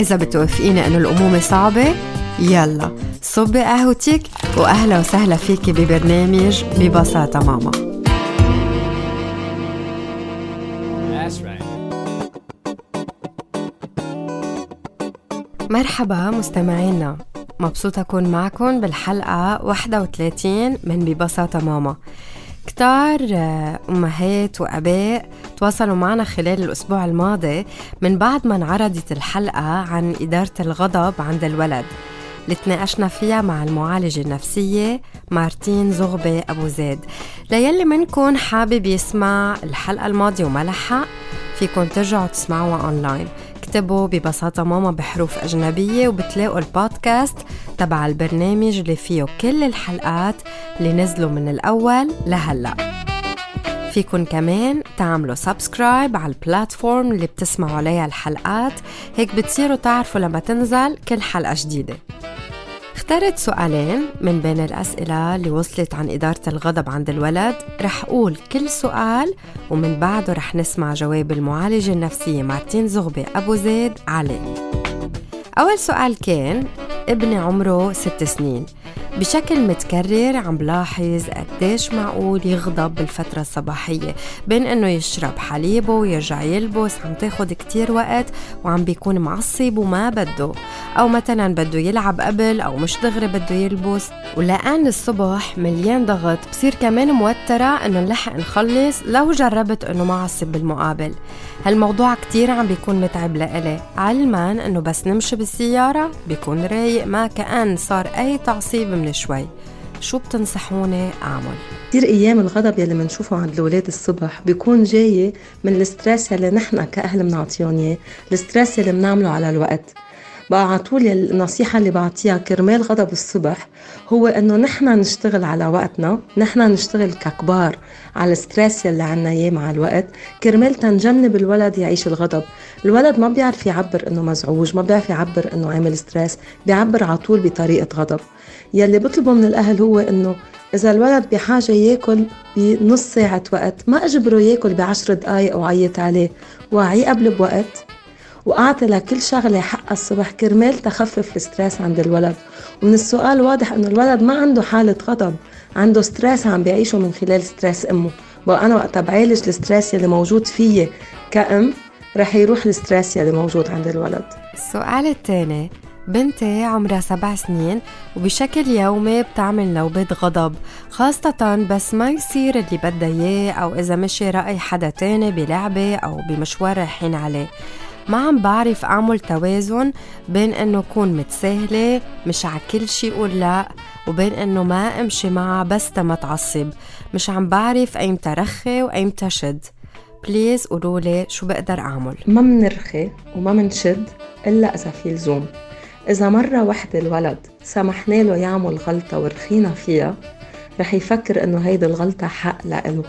إذا بتوافقيني إنه الأمومة صعبة يلا صبي قهوتك وأهلا وسهلا فيكي ببرنامج ببساطة ماما. مرحبا مستمعينا. مبسوطة أكون معكم بالحلقة 31 من ببساطة ماما. كتار آه، أمهات وأباء تواصلوا معنا خلال الأسبوع الماضي من بعد ما انعرضت الحلقة عن إدارة الغضب عند الولد. اللي تناقشنا فيها مع المعالجة النفسية مارتين زغبة أبو زيد. ليلي منكم حابب يسمع الحلقة الماضية وما لحق فيكن ترجعوا تسمعوها أونلاين اكتبوا ببساطة ماما بحروف أجنبية وبتلاقوا البودكاست تبع البرنامج اللي فيه كل الحلقات اللي نزلوا من الأول لهلأ. فيكن كمان تعملوا subscribe على ال platform اللي بتسمعوا عليها الحلقات. هيك بتصيروا تعرفوا لما تنزل كل حلقة جديدة. اخترت سؤالين من بين الأسئلة اللي وصلت عن إدارة الغضب عند الولد. رح أقول كل سؤال ومن بعده رح نسمع جواب المعالجة النفسية مارتين زغبة أبو زيد عليه أول سؤال كان ابني عمره ست سنين. بشكل متكرر عم بلاحظ قديش معقول يغضب بالفترة الصباحية بين إنه يشرب حليبه ويرجع يلبس عم تاخد كتير وقت وعم بيكون معصب وما بده. أو مثلا بده يلعب قبل أو مش دغري بده يلبس. ولان الصبح مليان ضغط بصير كمان موترة إنه نلحق نخلص لو جربت إنه ما عصب بالمقابل. هالموضوع كتير عم بيكون متعب لإلي. علما إنه بس نمشي بالسيارة بيكون رايق. ما كأن صار أي تعصيب من شوي. شو بتنصحوني أعمل؟ كثير أيام الغضب يلي بنشوفه عند الأولاد الصبح بيكون جاي من ال stress يلي نحن كأهل بنعطيهم اياه، ال stress يلي بنعمله على الوقت، بقى على طول النصيحة اللي بعطيها كرمال غضب الصبح هو إنه نحن نشتغل على وقتنا نحن نشتغل ككبار على ال stress يلي عنا إياه مع الوقت. كرمال تنجنب الولد يعيش الغضب. الولد ما بيعرف يعبر إنه مزعوج ما بيعرف يعبر إنه عامل stress بيعبر على طول بطريقة غضب. يلي بطلبه من الأهل هو إنه إذا الولد بحاجة ياكل بنص ساعة وقت ما أجبره ياكل بعشر دقايق وعيط عليه. وعيه قبل بوقت. وأعطي لكل شغلة حقها الصبح. كرمال تخفف ال stress عند الولد. ومن السؤال واضح إنه الولد ما عنده حالة غضب عنده stress عم بيعيشه من خلال stress أمه. بقى أنا وقتها بعالج ال stress يلي موجود فيي كأم رح يروح الستريس يلي موجود عند الولد. السؤال الثاني بنتي عمرها سبع سنين وبشكل يومي بتعمل نوبات غضب خاصة بس ما يصير اللي بدها إياه أو إذا مشي رأي حدا تاني بلعبة أو بمشوار رايحين عليه. ما عم بعرف أعمل توازن بين إنه كون متساهلة مش على كل شي قول لا وبين إنه ما أمشي معها بس ما تعصب. مش عم بعرف أيمتى رخي وأيمتى شد. بليز قولولي شو بقدر أعمل. ما منرخي وما منشد إلا إذا في لزوم. إذا مرة وحدة الولد سمحنا له يعمل غلطة ورخينا فيها رح يفكر إنه هيدي الغلطة حق لإله.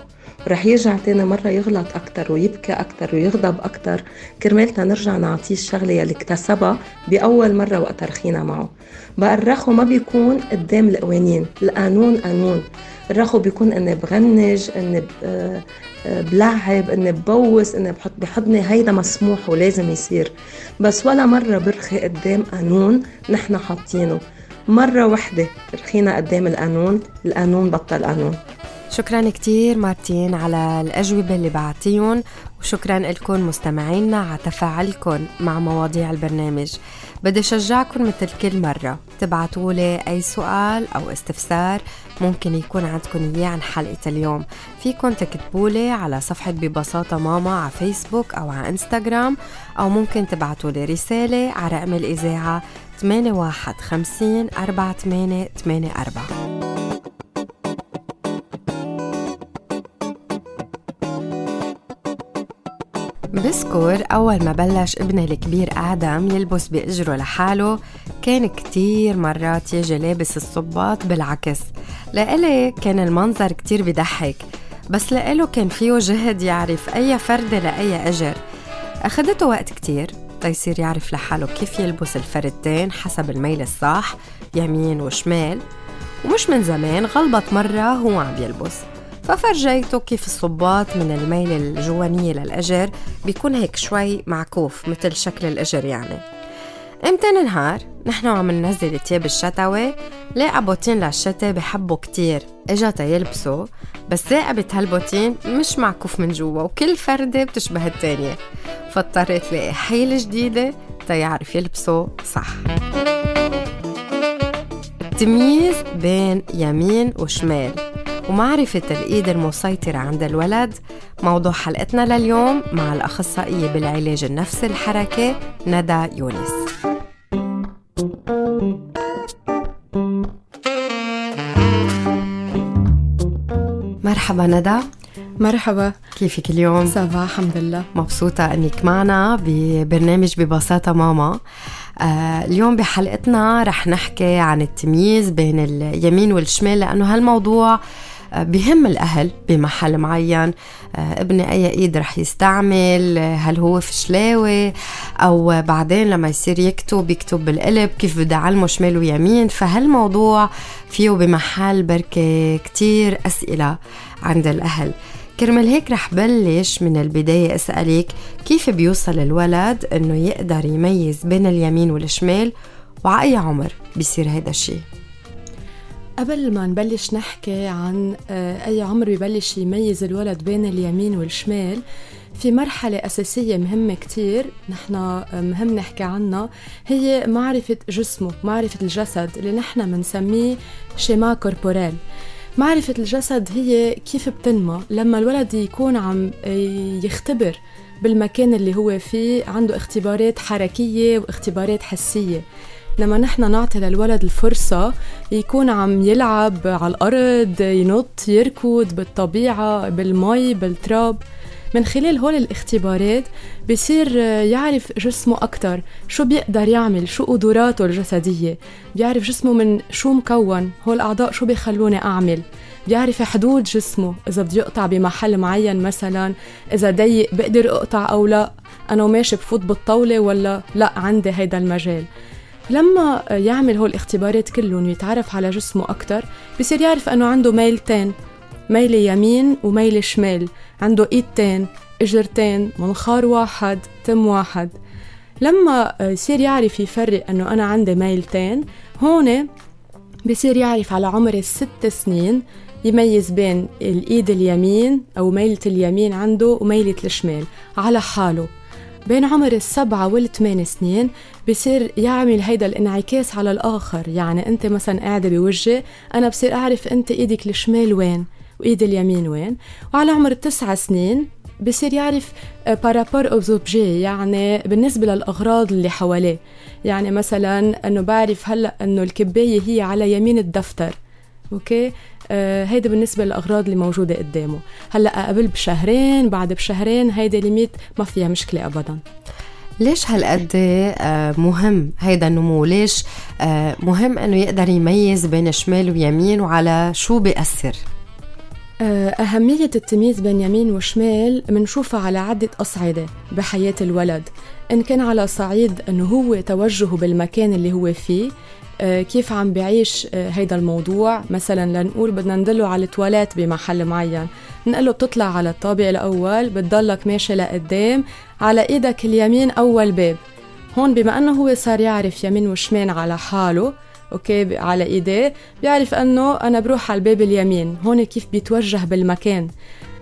رح يرجع تاني مرة يغلط أكتر ويبكي أكتر ويغضب أكتر. كرمال نرجع نعطيه الشغلة يلي اكتسبها بأول مرة وقت رخينا معه. بقى الرخو ما بيكون قدام القوانين القانون قانون. الرخو بيكون إني بغنج إني آه، بلعب إني ببوس إني بحط بحضني هيدا مسموح ولازم يصير. بس ولا مرة برخي قدام قانون نحن حاطينه. مرة وحدة رخينا قدام القانون القانون بطل قانون. شكرا كتير مارتين على الأجوبة اللي بعتيهم وشكرا لكم مستمعينا على تفاعلكم مع مواضيع البرنامج. بدي شجعكم مثل كل مرة تبعتوا لي أي سؤال أو استفسار ممكن يكون عندكم إياه عن حلقة اليوم. فيكم تكتبوا لي على صفحة ببساطة ماما على فيسبوك أو على إنستغرام أو ممكن تبعتوا لي رسالة على رقم الإذاعة 8150 4884 بذكر أول ما بلش ابني الكبير آدم يلبس بإجره لحاله كان كتير مرات يجي لابس الصباط بالعكس. لإلي كان المنظر كتير بضحك بس لإله كان فيه جهد يعرف أي فردة لأي أجر. أخدته وقت كتير تيصير يعرف لحاله كيف يلبس الفردتين حسب الميل الصح يمين وشمال. ومش من زمان غلبت مرة هو عم يلبس. ففرجيته كيف الصباط من الميل الجوانية للأجر بيكون هيك شوي معكوف مثل شكل الأجر يعني. إمتى نهار نحن عم ننزل التياب الشتوي لقى بوتين للشتا بحبه كتير. اجا يلبسه بس ثاقبة هالبوتين مش معكوف من جوا وكل فردة بتشبه التانية. فاضطريت لاقي حيلة جديدة تيعرف يلبسه صح. التمييز بين يمين وشمال. ومعرفة الإيد المسيطرة عند الولد. موضوع حلقتنا لليوم مع الأخصائية بالعلاج النفسي الحركي ندى يونس. مرحبا ندى. مرحبا. كيفك اليوم؟ سافا الحمد لله مبسوطة إنك معنا ببرنامج ببساطة ماما. آه اليوم بحلقتنا رح نحكي عن التمييز بين اليمين والشمال لأنه هالموضوع بهم الأهل بمحل معين. آه ابني أي إيد رح يستعمل هل هو فشلاوي؟ أو بعدين لما يصير يكتب يكتب بالقلب كيف بدي أعلمه شمال ويمين. فهالموضوع فيه بمحل بركة كتير أسئلة عند الأهل. كرمال هيك رح بلش من البداية أسألك كيف بيوصل الولد إنه يقدر يميز بين اليمين والشمال وعلى أي عمر بيصير هيدا الشيء قبل ما نبلش نحكي عن آه، أي عمر ببلش يميز الولد بين اليمين والشمال في مرحلة أساسية مهمة كتير نحن آه، مهم نحكي عنها هي معرفة جسمه معرفة الجسد اللي نحن بنسميه شيما كوربورال معرفة الجسد هي كيف بتنمى لما الولد يكون عم يختبر بالمكان اللي هو فيه عنده اختبارات حركية واختبارات حسية. لما نحن نعطي للولد الفرصة يكون عم يلعب على الأرض ينط يركض بالطبيعة بالمي بالتراب. من خلال هول الاختبارات بصير يعرف جسمه أكتر شو بيقدر يعمل شو قدراته الجسدية. بيعرف جسمه من شو مكون هول الأعضاء شو بيخلوني أعمل. بيعرف حدود جسمه إذا بدي أقطع بمحل معين مثلا إذا ضيق بقدر أقطع أو لا أنا وماشي بفوت بالطاولة ولا لا عندي هيدا المجال. لما يعمل هول الاختبارات كلهم ويتعرف على جسمه أكتر بصير يعرف أنه عنده ميلتين ميل يمين وميل شمال عنده إيدتين إجرتين منخار واحد تم واحد. لما يصير يعرف يفرق إنه أنا عندي ميلتين هون بصير يعرف على عمر الست سنين يميز بين الإيد اليمين أو ميلة اليمين عنده وميلة الشمال على حاله. بين عمر السبعة والثمان سنين بصير يعمل هيدا الانعكاس على الآخر. يعني أنت مثلا قاعدة بوجهي أنا بصير أعرف أنت إيدك الشمال وين وإيد اليمين وين. وعلى عمر تسعة سنين بصير يعرف par rapport aux objets يعني بالنسبة للأغراض اللي حواليه. يعني مثلا أنه بعرف هلأ أنه الكباية هي على يمين الدفتر. أوكي؟ آه هيدا بالنسبة للأغراض اللي موجودة قدامه. هلأ قبل بشهرين بعد بشهرين هيدا ليميت ما فيها مشكلة أبدا. ليش هالقد آه، مهم هيدا النمو؟ ليش آه، مهم إنه يقدر يميز بين شمال ويمين وعلى شو بيأثر؟ آه، أهمية التمييز بين يمين وشمال منشوفها على عدة أصعدة بحياة الولد إن كان على صعيد أنه هو توجهه بالمكان اللي هو فيه آه، كيف عم بعيش آه، هيدا الموضوع. مثلا لنقول بدنا ندله على التواليت بمحل معين نقول له بتطلع على الطابق الأول بتضلك ماشي لقدام على إيدك اليمين أول باب. هون بما أنه هو صار يعرف يمين وشمال على حاله أوكي على إيديه. بيعرف أنه أنا بروح على الباب اليمين هون كيف بيتوجه بالمكان.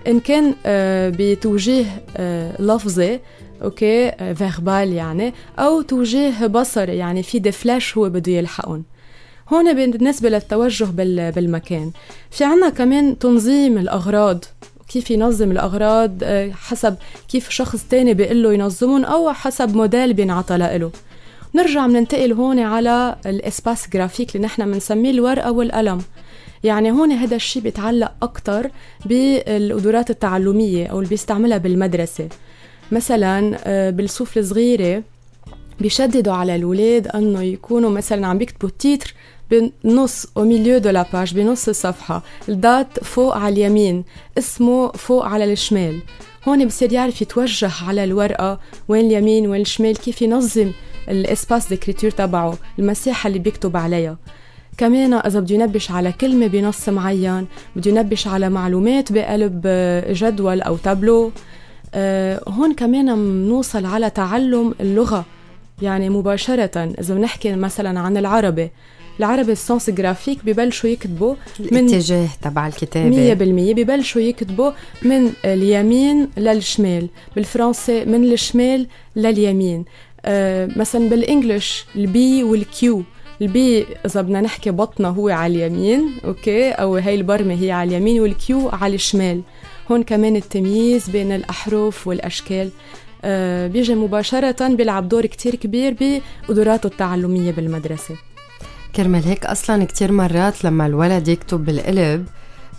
إن كان آه، بتوجيه آه، لفظي أوكي verbal آه، يعني أو توجيه بصري يعني في des flèches هو بده يلحقهم. هون بالنسبة للتوجه بالمكان. في عنا كمان تنظيم الأغراض. كيف ينظم الأغراض؟ حسب كيف شخص تاني بيقول له ينظمهم أو حسب موديل بينعطى له. نرجع بننتقل هون على ال espace graphique اللي نحن بنسميه الورقة والقلم. يعني هون هذا الشيء بيتعلق أكتر بالقدرات التعلمية أو اللي بيستعملها بالمدرسة. مثلا آه، بالصفوف الصغيرة بيشددوا على الولاد إنه يكونوا مثلا عم بيكتبوا ال titre بنص au milieu de la page بنص الصفحة. ال date فوق على اليمين اسمه فوق على الشمال. هون بصير يعرف يتوجه على الورقة وين اليمين وين الشمال كيف ينظم ال espace d'écriture تبعه المساحة اللي بيكتب عليها. كمان إذا بده ينبش على كلمة بنص معين بده ينبش على معلومات بقلب آه، جدول أو تابلو. أه هون كمان بنوصل على تعلم اللغة. يعني مباشرة إذا بنحكي مثلا عن العربي. العربي ال sens graphique ببلشوا يكتبوا من الاتجاه تبع الكتابة. مية بالمية. ببلشوا يكتبوا من اليمين للشمال. بالفرنسي من الشمال لليمين. مثلا بالإنجلش البي والكيو البي إذا بدنا نحكي بطنه هو على اليمين أوكي؟ أو هي البرمة هي على اليمين وال Q على الشمال. هون كمان التمييز بين الأحرف والأشكال. آه بيجي مباشرة بيلعب دور كتير كبير بقدراته التعلمية بالمدرسة. كرمال هيك أصلا كتير مرات لما الولد يكتب بالقلب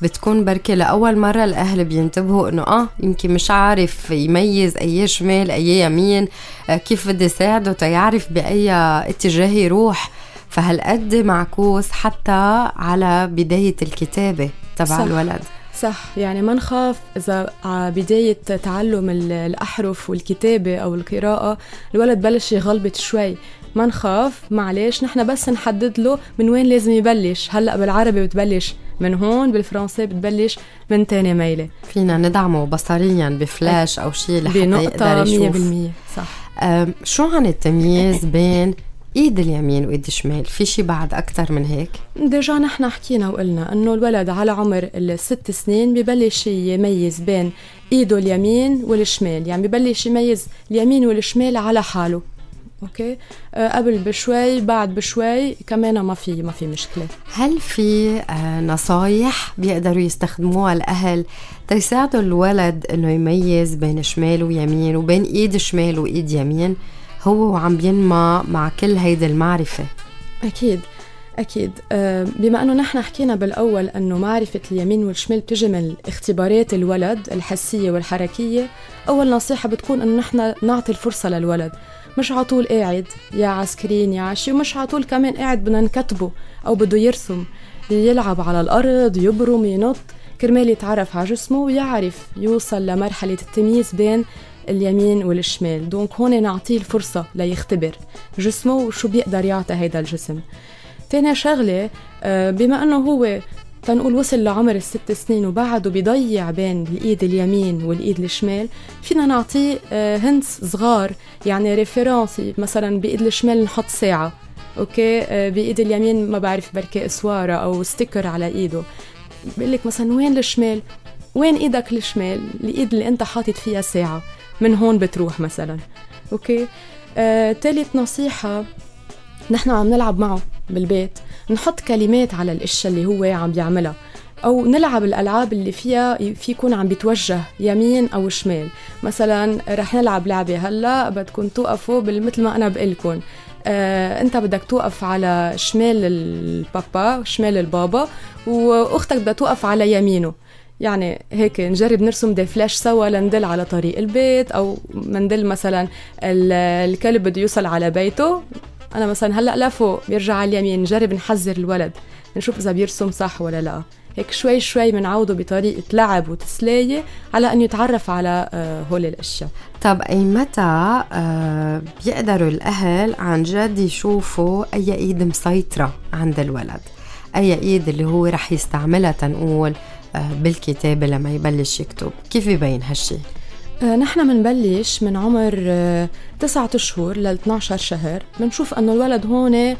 بتكون بركي لأول مرة الأهل بينتبهوا إنه آه يمكن مش عارف يميز أي شمال أي يمين آه كيف بدي ساعده تيعرف بأي اتجاه يروح. فهالقد معكوس حتى على بداية الكتابة تبع صح. الولد. صح. يعني ما نخاف إذا على بداية تعلم الأحرف والكتابة أو القراءة الولد بلش يغلبط شوي. ما نخاف معلش نحن بس نحدد له من وين لازم يبلش. هلأ بالعربي بتبلش من هون بالفرنسي بتبلش من تاني ميلة. فينا ندعمه بصريا بفلاش أو شيء لحتى يقدر يشوف. 100% صح. شو عن التمييز بين إيد اليمين وإيد الشمال؟ في شي بعد أكثر من هيك؟ déjà نحن حكينا وقلنا إنه الولد على عمر الست سنين ببلش يميز بين إيده اليمين والشمال. يعني ببلش يميز اليمين والشمال على حاله. أوكي قبل بشوي بعد بشوي كمان ما في ما في مشكلة. هل في آه نصايح بيقدروا يستخدموها الأهل تيساعدوا الولد إنه يميز بين شمال ويمين وبين إيد شمال وإيد يمين؟ هو وعم بينمى مع كل هيدي المعرفة. أكيد. أكيد. آه، بما أنه نحن حكينا بالأول أنه معرفة اليمين والشمال بتجي من اختبارات الولد الحسية والحركية أول نصيحة بتكون أنه نحن نعطي الفرصة للولد. مش على طول قاعد يا عسكرين يا عشي ومش على طول كمان قاعد بدنا نكتبه أو بده يرسم. يلعب على الأرض يبرم ينط. كرمال يتعرف على جسمه ويعرف يوصل لمرحلة التمييز بين اليمين والشمال. donc هون نعطيه الفرصة ليختبر جسمه وشو بيقدر يعطي هيدا الجسم. تاني شغلة آه، بما أنه هو تنقول وصل لعمر الست سنين وبعده بيضيع بين الإيد اليمين والإيد الشمال. فينا نعطيه hints آه، صغار يعني références مثلا بإيد الشمال نحط ساعة أوكي؟ آه، بإيد اليمين ما بعرف بركي إسوارة أو sticker على إيده. بقول لك مثلا وين الشمال؟ وين إيدك الشمال؟ الإيد اللي أنت حاطط فيها ساعة. من هون بتروح مثلا. أوكي؟ آه، ثالث نصيحة نحن عم نلعب معه بالبيت. نحط كلمات على الإشياء اللي هو عم بيعملها أو نلعب الألعاب اللي فيها في يكون عم بيتوجه يمين أو شمال. مثلا رح نلعب لعبة هلأ بدكم توقفوا مثل ما أنا بقول لكم آه، أنت بدك توقف على شمال البابا شمال البابا وأختك بدها توقف على يمينه. يعني هيك نجرب نرسم دي فلاش سوا لندل على طريق البيت أو مندل مثلا الكلب بده يوصل على بيته. أنا مثلا هلأ لفوق بيرجع على اليمين نجرب نحذر الولد نشوف إذا بيرسم صح ولا لا. هيك شوي شوي بنعوده بطريقة لعب وتسلية على أن يتعرف على آه، هول الأشياء. طب أي متى آه، بيقدروا الأهل عن جد يشوفوا أي إيد مسيطرة عند الولد؟ أي إيد اللي هو رح يستعملها تنقول آه، بالكتابة لما يبلش يكتب؟ كيف يبين هالشي؟ آه، نحن منبلش من عمر آه، تسعة أشهر ل 12 شهر بنشوف أنه الولد هون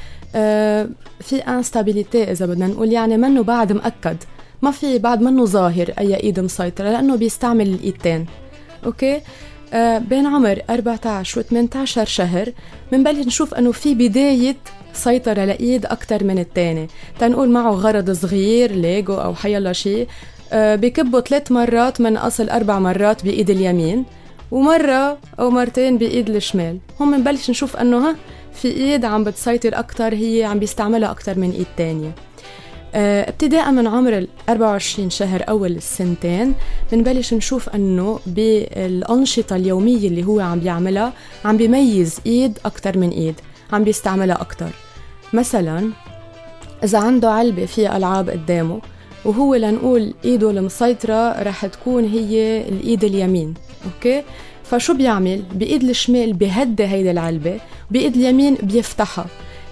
في instabilité إذا بدنا نقول يعني منه بعد مأكد ما في بعد منه ظاهر أي إيد مسيطرة لأنه بيستعمل الإيدتين. أوكي؟ بين عمر 14 و 18 شهر بنبلش نشوف أنه في بداية سيطرة لإيد أكتر من التاني. تنقول معه غرض صغير ليجو أو حيلا شيء آه، بكبه ثلاث مرات من أصل أربع مرات بإيد اليمين ومرة أو مرتين بإيد الشمال. هون بنبلش نشوف أنه ها في إيد عم بتسيطر أكتر هي عم بيستعملها أكتر من إيد تانية. آه، ابتداء من عمر ال 24 شهر أول السنتين بنبلش نشوف أنه بالأنشطة اليومية اللي هو عم بيعملها عم بيميز إيد أكتر من إيد عم بيستعملها أكتر. مثلا إذا عنده علبة فيها ألعاب قدامه وهو لنقول إيده المسيطرة رح تكون هي الإيد اليمين أوكي؟ فشو بيعمل؟ بإيد الشمال بهدي هيدي العلبة بإيد اليمين بيفتحها.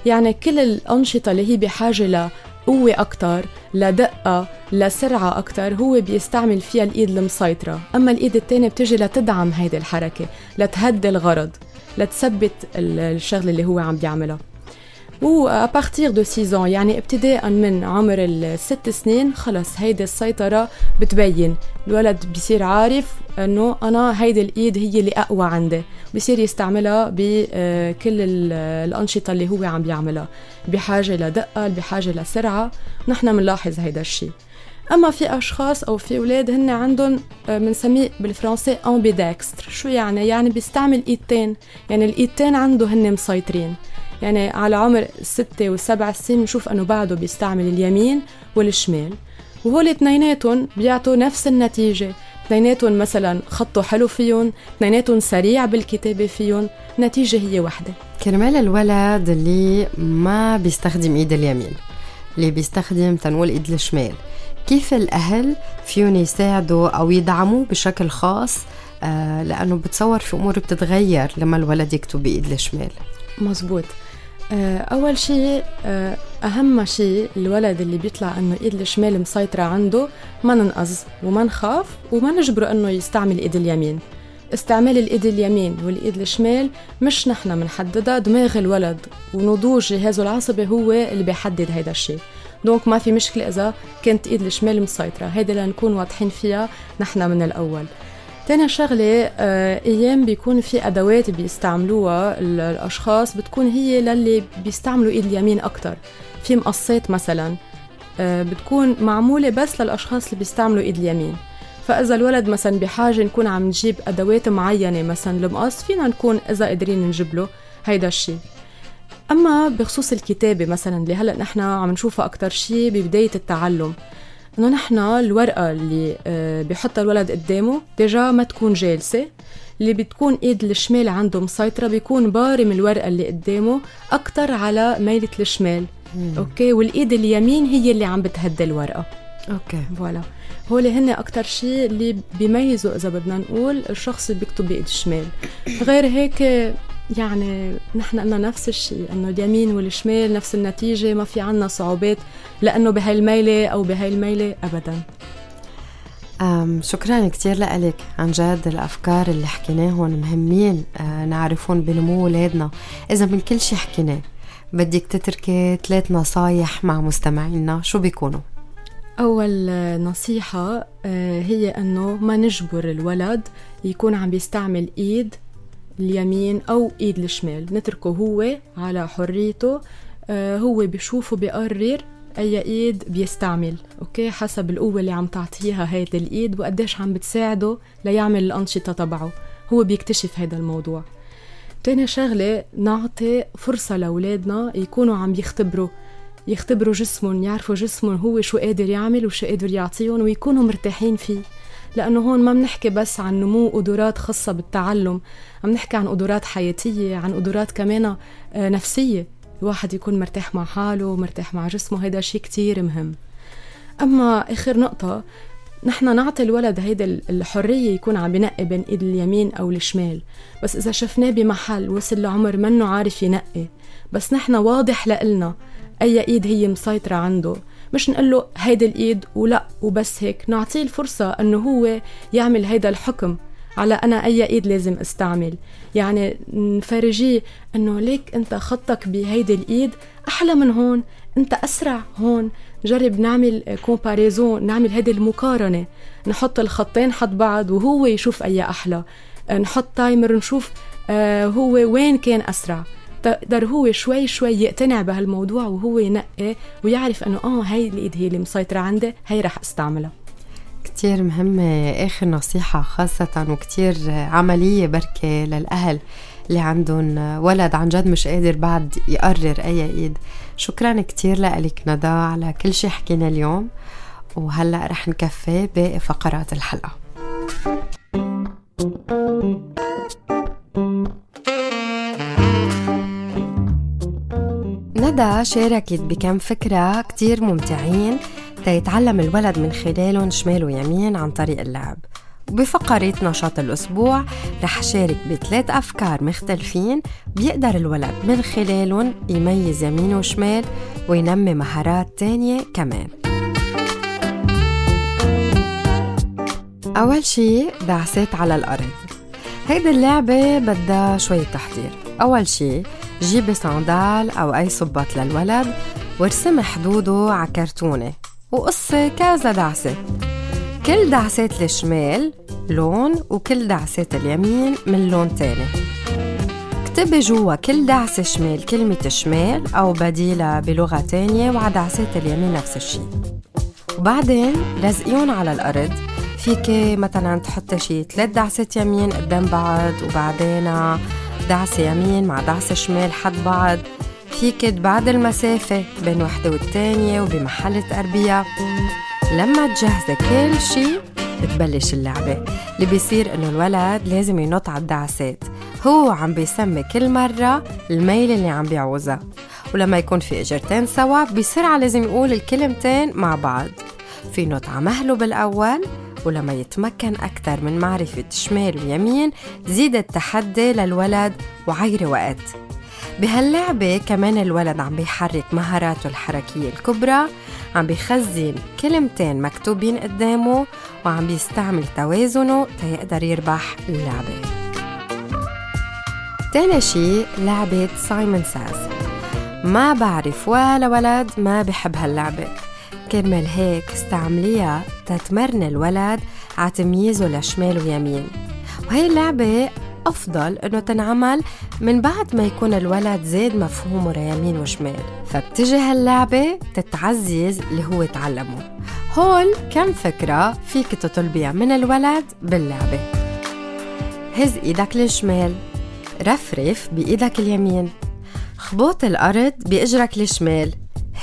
يعني كل الأنشطة اللي هي بحاجة لقوة أكتر لدقة لسرعة أكتر هو بيستعمل فيها الإيد المسيطرة. أما الإيد التانية بتجي لتدعم هيدي الحركة لتهدي الغرض لتثبت الشغلة اللي هو عم بيعملها. و à partir de 6 يعني ابتداء من عمر الست سنين خلص هيدي السيطرة بتبين. الولد بصير عارف إنه أنا هيدي الإيد هي اللي أقوى عندي. بصير يستعملها بكل الأنشطة اللي هو عم بيعملها. بحاجة لدقة بحاجة لسرعة نحن بنلاحظ هيدا الشيء أما في أشخاص أو في أولاد هن عندهم بنسميه بالفرنسي امبيدكستر شو يعني؟ يعني بيستعمل إيدتين. يعني الإيدتين عنده هن مسيطرين. يعني على عمر ستة وسبع سنين بنشوف أنه بعده بيستعمل اليمين والشمال. وهول اثنيناتهم بيعطوا نفس النتيجة. اثنيناتهم مثلا خطه حلو فيهم اثنيناتهم سريع بالكتابة فيهم نتيجة هي وحدة كرمال الولد اللي ما بيستخدم إيد اليمين اللي بيستخدم تنقول إيد الشمال. كيف الأهل فيهم يساعدوا أو يدعموه بشكل خاص؟ آه لأنه بتصور في أمور بتتغير لما الولد يكتب بإيد الشمال. مزبوط. أول شيء آه، أهم شيء الولد اللي بيطلع إنه إيد الشمال مسيطرة عنده ما ننقذ وما نخاف وما نجبره إنه يستعمل إيد اليمين. استعمال الإيد اليمين والإيد الشمال مش نحن بنحددها دماغ الولد ونضوج جهازه العصبي هو اللي بيحدد هيدا الشيء. دونك ما في مشكلة إذا كانت إيد الشمال مسيطرة هيدا لنكون واضحين فيها نحن من الأول. تاني شغلة آه، أيام بيكون في أدوات بيستعملوها الأشخاص بتكون هي للي بيستعملوا إيد اليمين أكتر في مقصات مثلا آه، بتكون معمولة بس للأشخاص اللي بيستعملوا إيد اليمين. فإذا الولد مثلا بحاجة نكون عم نجيب أدوات معينة مثلا المقص فينا نكون إذا قادرين نجيب له هيدا الشيء أما بخصوص الكتابة مثلا اللي هلأ نحن عم نشوفها أكتر شيء ببداية التعلم. إنه نحن الورقة اللي آه، بحطها الولد قدامه déjà ما تكون جالسة. اللي بتكون إيد الشمال عنده مسيطرة بيكون بارم الورقة اللي قدامه أكثر على ميله الشمال. مم. okay؟ والإيد اليمين هي اللي عم بتهدي الورقة. okay. voilà. هول هن أكثر شيء اللي بيميزوا إذا بدنا نقول الشخص اللي بيكتب بإيد الشمال. غير هيك يعني نحن قلنا نفس الشيء إنه اليمين والشمال نفس النتيجة ما في عنا صعوبات لأنه بهاي الميله أو بهاي الميله ابدا أم شكرا كثير لك عن جد الأفكار اللي حكيناهم مهمين أه نعرفهم بنمو ولادنا إذا من كل شيء حكيناه بدك تتركي ثلاث نصايح مع مستمعينا شو بيكونوا؟ أول نصيحة آه، هي أنه ما نجبر الولد يكون عم بيستعمل إيد اليمين أو إيد الشمال. نتركه هو على حريته. آه، هو بشوف وبيقرر أي إيد بيستعمل. أوكي؟ حسب القوة اللي عم تعطيها هيدي الإيد وقديش عم بتساعده ليعمل الأنشطة تبعه. هو بيكتشف هذا الموضوع. تاني شغلة نعطي فرصة لأولادنا يكونوا عم يختبروا. يختبروا جسمهم يعرفوا جسمهم هو شو قادر يعمل وشو قادر يعطيهم ويكونوا مرتاحين فيه. لأنه هون ما بنحكي بس عن نمو قدرات خاصة بالتعلم عم نحكي عن قدرات حياتية عن قدرات كمان آه، نفسية. الواحد يكون مرتاح مع حاله مرتاح مع جسمه هيدا شيء كتير مهم. أما آخر نقطة نحن نعطي الولد هيدا الحرية يكون عم بنقي بين إيد اليمين أو الشمال. بس إذا شفناه بمحل وصل لعمر منه عارف ينقي. بس نحن واضح لإلنا أي إيد هي مسيطرة عنده. مش نقول له هيدي الإيد ولا وبس هيك. نعطيه الفرصة إنه هو يعمل هيدا الحكم على أنا أي إيد لازم أستعمل. يعني نفرجيه إنه ليك أنت خطك بهيدي الإيد أحلى من هون أنت أسرع هون. جرب نعمل comparaison نعمل هيدي المقارنة. نحط الخطين حد بعض وهو يشوف أي أحلى. نحط timer نشوف آه هو وين كان أسرع. تقدر هو شوي شوي يقتنع بهالموضوع وهو ينقي ويعرف إنه آه هاي الإيد هي اللي مسيطرة عندي هي رح أستعملها. كتير مهمة آخر نصيحة خاصة وكتير عملية بركة للأهل اللي عندهم ولد عن جد مش قادر بعد يقرر أي إيد. شكرا كتير لك ندى على كل شي حكينا اليوم وهلأ رح نكفي باقي فقرات الحلقة. ندى شاركت بكم فكرة كتير ممتعين تيتعلم الولد من خلالهم شمال ويمين عن طريق اللعب. وبفقرة نشاط الأسبوع رح شارك بثلاث أفكار مختلفين بيقدر الولد من خلالهم يميز يمين وشمال وينمي مهارات تانية كمان. أول شي دعسات على الأرض. هيدي اللعبة بدها شوية تحضير. أول شي جيبي صندال أو أي صباط للولد وارسمي حدوده على كرتونة وقصي كذا دعسة. كل دعسات الشمال لون وكل دعسات اليمين من لون تاني. اكتبي جوا كل دعسة شمال كلمة شمال أو بديلة بلغة تانية وعلى دعسات اليمين نفس الشي. وبعدين لزقيهم على الأرض. فيك مثلا تحطي شي ثلاث دعسات يمين قدام بعض وبعدين دعسة يمين مع دعسة شمال حد بعض. فيك تبعد المسافة بين وحدة والتانية وبمحل تقربيها لما تجهزي كل شي بتبلش اللعبة. اللي بيصير إنه الولد لازم ينط على الدعسات. هو عم بيسمي كل مرة الميل اللي عم بيعوزها. ولما يكون في إجرتين سوا بسرعة لازم يقول الكلمتين مع بعض. في نط على مهله بالأول ولما يتمكن أكثر من معرفة شمال ويمين زيد التحدي للولد وعيري وقت. بهاللعبة كمان الولد عم بيحرك مهاراته الحركية الكبرى عم بيخزن كلمتين مكتوبين قدامه وعم بيستعمل توازنه تيقدر يربح اللعبة. تاني شي لعبة سايمون ساز ما بعرف ولا ولد ما بحب هاللعبة. كرمال هيك استعمليها تتمرن الولد على تمييزه لشمال ويمين. وهي اللعبة أفضل إنه تنعمل من بعد ما يكون الولد زاد مفهومه ليمين وشمال. فبتجي هاللعبة تتعزز اللي هو تعلمه. هول كم فكرة فيك تطلبيها من الولد باللعبة. هز إيدك للشمال. رفرف بإيدك اليمين. خبوط الأرض بإجرك الشمال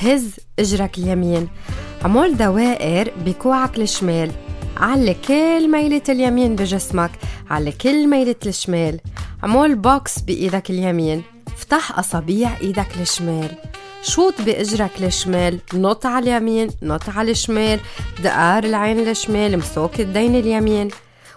هز إجرك اليمين. عمول دوائر بكوعك الشمال. علي كل ميلة اليمين بجسمك علي كل ميلة الشمال. عمول بوكس بإيدك اليمين. افتح أصابيع إيدك الشمال. شوط بإجرك الشمال. نط على اليمين نط على الشمال. دقار العين الشمال مسوك الدين اليمين.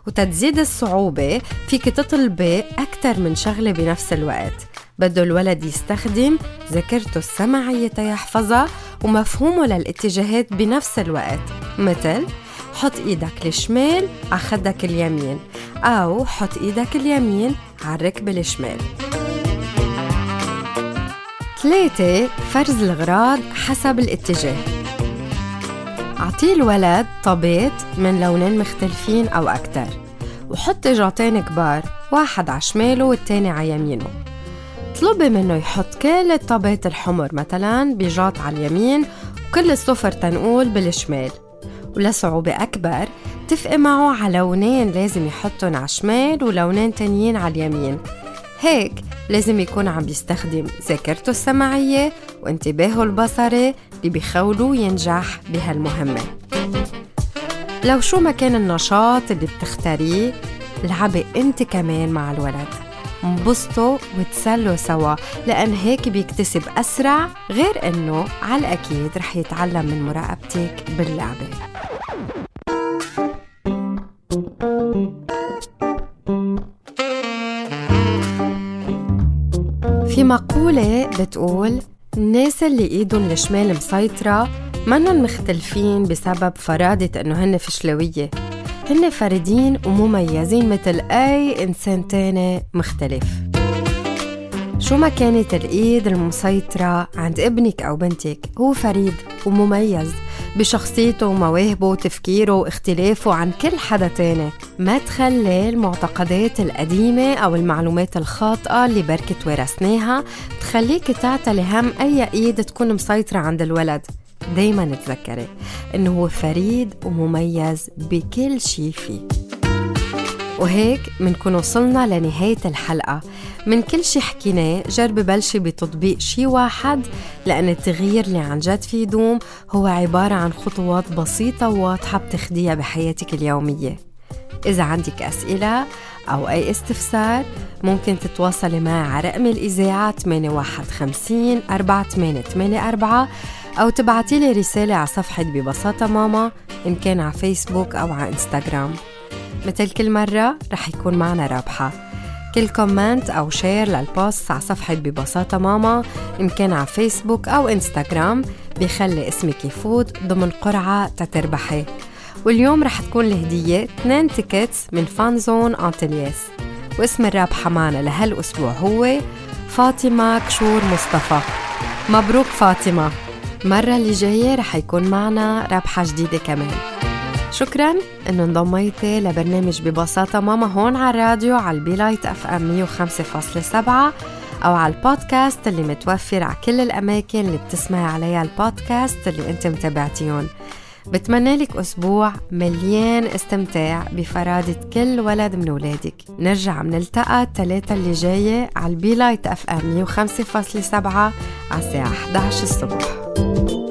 وتتزيد الصعوبة فيك تطلبي أكثر من شغلة بنفس الوقت. بده الولد يستخدم ذاكرته السمعية تيحفظها ومفهومه للاتجاهات بنفس الوقت. مثل حط إيدك الشمال على خدك اليمين أو حط إيدك اليمين على الركبة الشمال ثلاثة فرز الغراض حسب الاتجاه. أعطيه الولد طابات من لونين مختلفين أو أكتر وحط إجرتين كبار واحد على شماله والتاني على يمينه. اطلبي منه يحط كل الطابات الحمر مثلا بجاط على اليمين وكل الصفر تنقول بالشمال. ولصعوبة أكبر اتفقي معه على لونين لازم يحطهم على الشمال ولونين تانيين على اليمين. هيك لازم يكون عم بيستخدم ذاكرته السمعية وانتباهه البصري اللي بيخولوه ينجح بهالمهمة. لو شو ما كان النشاط اللي بتختاريه العبي أنت كمان مع الولد. انبسطوا وتسلوا سوا. لأن هيك بيكتسب أسرع غير أنه على الأكيد رح يتعلم من مراقبتك باللعبة. في مقولة بتقول الناس اللي إيدهم الشمال مسيطرة منن مختلفين بسبب فرادة إنه هن فشلوية. هن فردين ومميزين مثل أي إنسان تاني مختلف. شو ما كانت الإيد المسيطرة عند ابنك أو بنتك هو فريد ومميز بشخصيته ومواهبه وتفكيره واختلافه عن كل حدا تاني. ما تخلي المعتقدات القديمة أو المعلومات الخاطئة اللي بركت ورثناها تخليك تعتلي هم أي إيد تكون مسيطرة عند الولد. دايما تذكري إنه هو فريد ومميز بكل شي فيه. وهيك منكون وصلنا لنهاية الحلقة. من كل شي حكيناه جربي بلشي بتطبيق شي واحد لأن التغيير اللي عن جد فيه يدوم هو عبارة عن خطوات بسيطة وواضحة بتخديها بحياتك اليومية. إذا عندك أسئلة أو أي استفسار ممكن تتواصلي معي على رقم الإذاعة 815 4884 أو تبعتي لي رسالة على صفحة ببساطة ماما إن كان على فيسبوك أو على إنستغرام. مثل كل مرة رح يكون معنا رابحة. كل comment أو share لل post على صفحة ببساطة ماما إن كان على فيسبوك أو إنستغرام بيخلي اسمك يفوت ضمن قرعة تتربحي. واليوم رح تكون الهدية 2 tickets من Fun Zone أنتلياس واسم الرابحة معنا لهالأسبوع هو فاطمة كشور مصطفى. مبروك فاطمة. المرة اللي جاية رح يكون معنا رابحة جديدة كمان. شكرا إنه انضميتي لبرنامج ببساطة ماما هون على الراديو على ال Be Light FM 105.7 أو على البودكاست اللي متوفر على كل الأماكن اللي بتسمعي عليها البودكاست اللي انت متابعتيهم بتمنى لك أسبوع مليان استمتاع بفرادة كل ولد من ولادك نرجع منلتقى التلاتة اللي جاية على ال Be Light FM 105.7 على الساعة 11 الصبح. thank you